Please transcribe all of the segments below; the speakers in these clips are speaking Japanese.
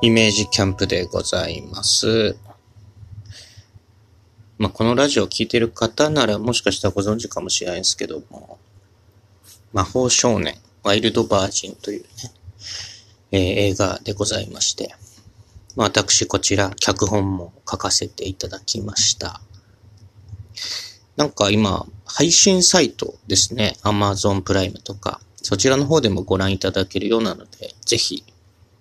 イメージキャンプでございます。まあ、このラジオを聴いてる方ならもしかしたらご存知かもしれないですけども、魔法少年、ワイルドバージンというね、えー映画でございまして、まあ、私こちら脚本も書かせていただきました。なんか今、配信サイトですね、Amazon プライムとか、そちらの方でもご覧いただけるようなので、ぜひ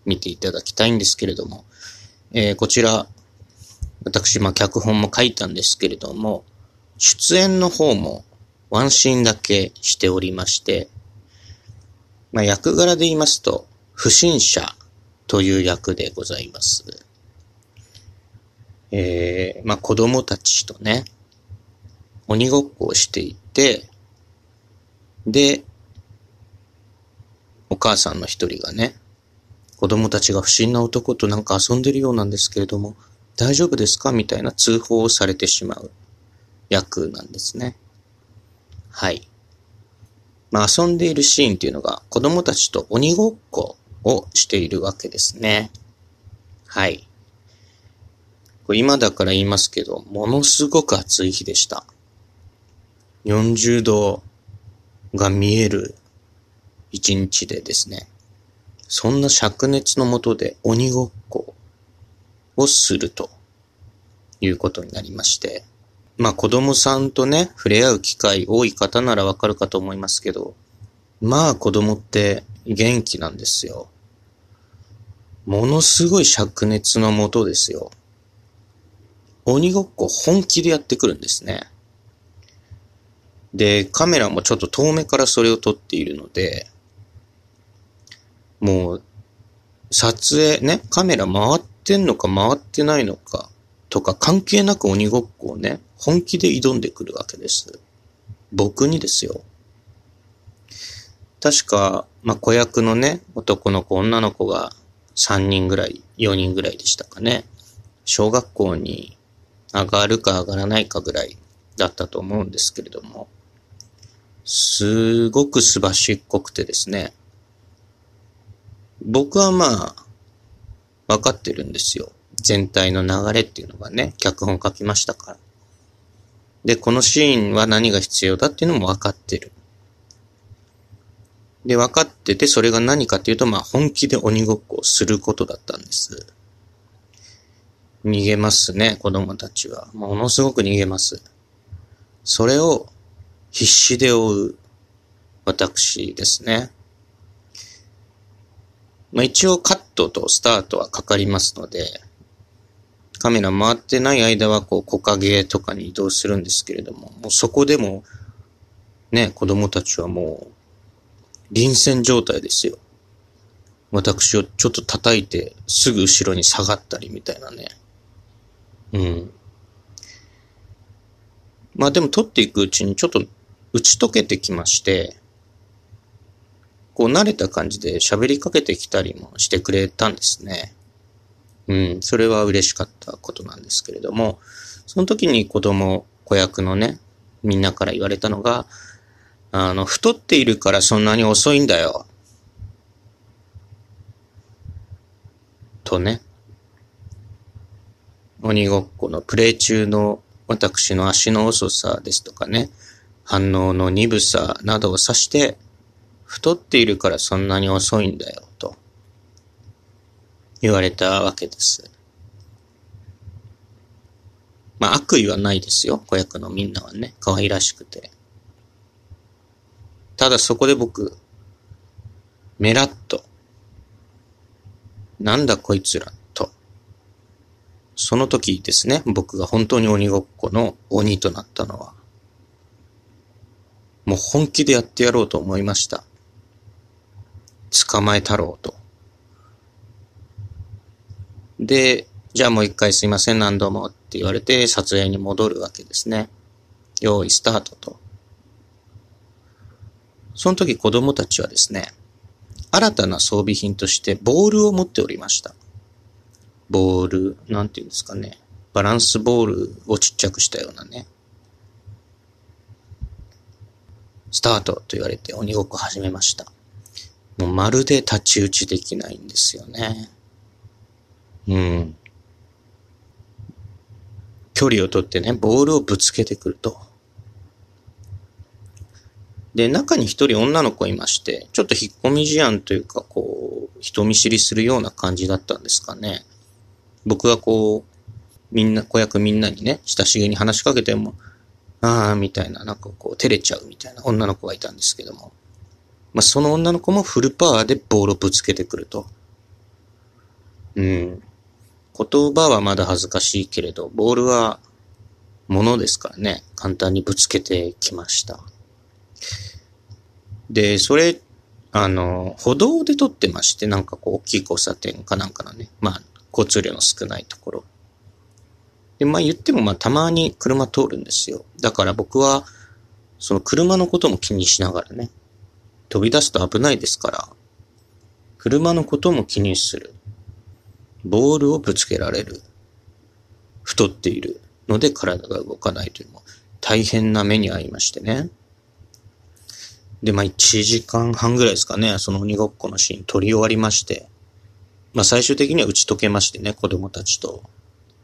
見ていただきたいんですけれども、えーこちら、私、まあ、脚本も書いたんですけれども、出演の方もワンシーンだけしておりまして、まあ、役柄で言いますと、不審者という役でございます。えー、まあ、子供たちとね、鬼ごっこをしていて、で、お母さんの一人がね、子供たちが不審な男となんか遊んでるようなんですけれども、大丈夫ですか？みたいな通報をされてしまう役なんですね。はい。まあ遊んでいるシーンっていうのが子供たちと鬼ごっこをしているわけですね。はい。今だから言いますけど、ものすごく暑い日でした。40度が見える一日でですね。そんな灼熱の下で鬼ごっこをするということになりまして。まあ子供さんとね、触れ合う機会多い方ならわかるかと思いますけど、まあ子供って元気なんですよ。ものすごい灼熱の下ですよ。鬼ごっこ本気でやってくるんですね。で、カメラもちょっと遠目からそれを撮っているので、もう、撮影ね、カメラ回ってんのか回ってないのかとか関係なく鬼ごっこをね、本気で挑んでくるわけです。僕にですよ。確か、まあ、子役のね、男の子、女の子が3人ぐらい、4人ぐらいでしたかね。小学校に上がるか上がらないかぐらいだったと思うんですけれども、すごくすばしっこくてですね、僕はまあ、分かってるんですよ。全体の流れっていうのがね、脚本書きましたから。で、このシーンは何が必要だっていうのも分かってる。で、分かってて、それが何かっていうと、まあ、本気で鬼ごっこをすることだったんです。逃げますね、子供たちは。ものすごく逃げます。それを必死で追う私ですね。まあ、一応カットとスタートはかかりますので、カメラ回ってない間はこう木陰とかに移動するんですけれども、もうそこでも、ね、子供たちはもう、臨戦状態ですよ。私をちょっと叩いて、すぐ後ろに下がったりみたいなね。うん。まあでも撮っていくうちにちょっと打ち解けてきまして、こう慣れた感じで喋りかけてきたりもしてくれたんですね。うん、それは嬉しかったことなんですけれども、その時に子供、子役のね、みんなから言われたのが、あの、太っているからそんなに遅いんだよ。とね。鬼ごっこのプレイ中の私の足の遅さですとかね、反応の鈍さなどを指して、太っているからそんなに遅いんだよ、と言われたわけです。まあ悪意はないですよ、子役のみんなはね、可愛らしくて。ただそこで僕、メラッと、なんだこいつら、と。その時ですね、僕が本当に鬼ごっこの鬼となったのは、もう本気でやってやろうと思いました。捕まえたろうと。で、じゃあもう一回すいません何度もって言われて撮影に戻るわけですね。用意スタートと。その時子供たちはですね、新たな装備品としてボールを持っておりました。ボール、なんていうんですかね。バランスボールをちっちゃくしたようなね。スタートと言われて鬼ごっこ始めました。もうまるで太刀打ちできないんですよね。うん。距離をとってね、ボールをぶつけてくると。で、中に一人女の子いまして、ちょっと引っ込み思案というか、こう、人見知りするような感じだったんですかね。僕がこう、みんな、子役みんなにね、親しげに話しかけても、ああ、みたいな、なんかこう、照れちゃうみたいな女の子がいたんですけども。まあ、その女の子もフルパワーでボールをぶつけてくると。うん。言葉はまだ恥ずかしいけれど、ボールは物ですからね、簡単にぶつけてきました。で、それ、あの、歩道で撮ってまして、なんかこう、大きい交差点かなんかのね、まあ、交通量の少ないところ。で、まあ言ってもまあたまに車通るんですよ。だから僕は、その車のことも気にしながらね、飛び出すと危ないですから、車のことも気にする。ボールをぶつけられる。太っているので体が動かないというのも大変な目に遭いましてね。で、まあ、1時間半ぐらいですかね、その鬼ごっこのシーン撮り終わりまして、まあ、最終的には打ち解けましてね、子供たちと。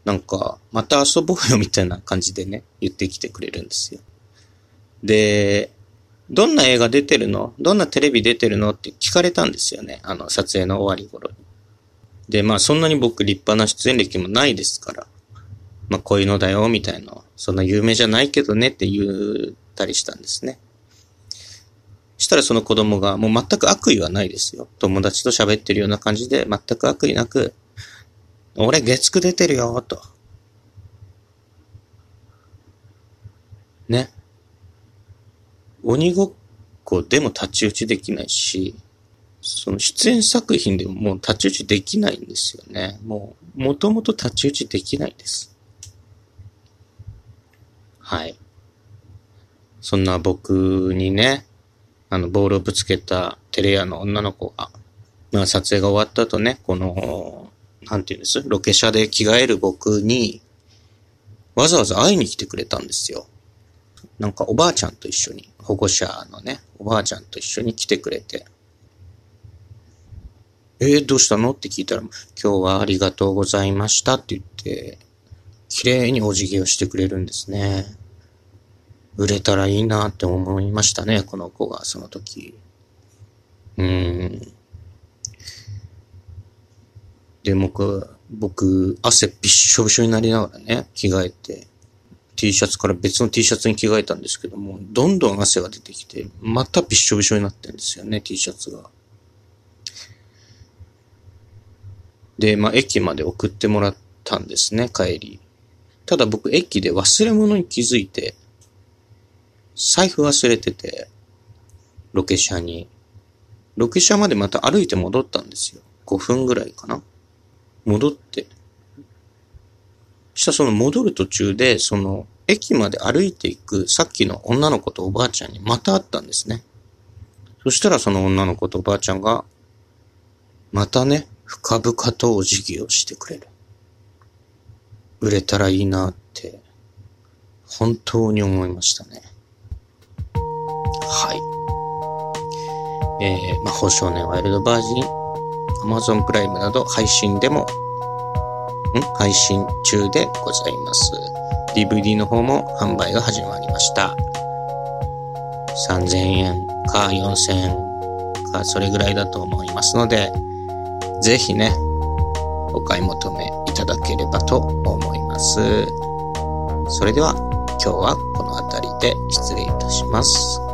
なんか、また遊ぼうよみたいな感じでね、言ってきてくれるんですよ。で、どんな映画出てるの？どんなテレビ出てるの？って聞かれたんですよね。あの、撮影の終わり頃に。で、まあ、そんなに僕立派な出演歴もないですから、まあ、こういうのだよ、みたいな。そんな有名じゃないけどねって言ったりしたんですね。したらその子供が、もう全く悪意はないですよ。友達と喋ってるような感じで、全く悪意なく、俺月9出てるよ、と。ね。鬼ごっこでも太刀打ちできないし、その出演作品でももう太刀打ちできないんですよね。もう、もともと太刀打ちできないです。はい。そんな僕にね、あの、ボールをぶつけたテレ屋の女の子が、まあ撮影が終わった後ね、この、なんていうんです？ロケ車で着替える僕に、わざわざ会いに来てくれたんですよ。なんかおばあちゃんと一緒に、保護者のね、おばあちゃんと一緒に来てくれて。えー、どうしたの？って聞いたら、今日はありがとうございましたって言って、綺麗にお辞儀をしてくれるんですね。売れたらいいなって思いましたね、この子が、その時。うーん。で、僕、僕、汗びっしょびしょになりながらね、着替えて、T シャツから別の T シャツに着替えたんですけども、どんどん汗が出てきて、またびっしょびしょになってるんですよね、T シャツが。で、まあ、駅まで送ってもらったんですね、帰り。ただ僕、駅で忘れ物に気づいて、財布忘れてて、ロケ車に。ロケ車までまた歩いて戻ったんですよ。5分ぐらいかな。戻って。したらその戻る途中で、その駅まで歩いていくさっきの女の子とおばあちゃんにまた会ったんですね。そしたらその女の子とおばあちゃんが、またね、深々とお辞儀をしてくれる。売れたらいいなって、本当に思いましたね。はい。えー、魔法少年ワイルドバージン、Amazon プライムなど配信でも、ん？配信中でございます。DVD の方も販売が始まりました。3000円か4000円かそれぐらいだと思いますので、ぜひね、お買い求めいただければと思います。それでは今日はこの辺りで失礼いたします。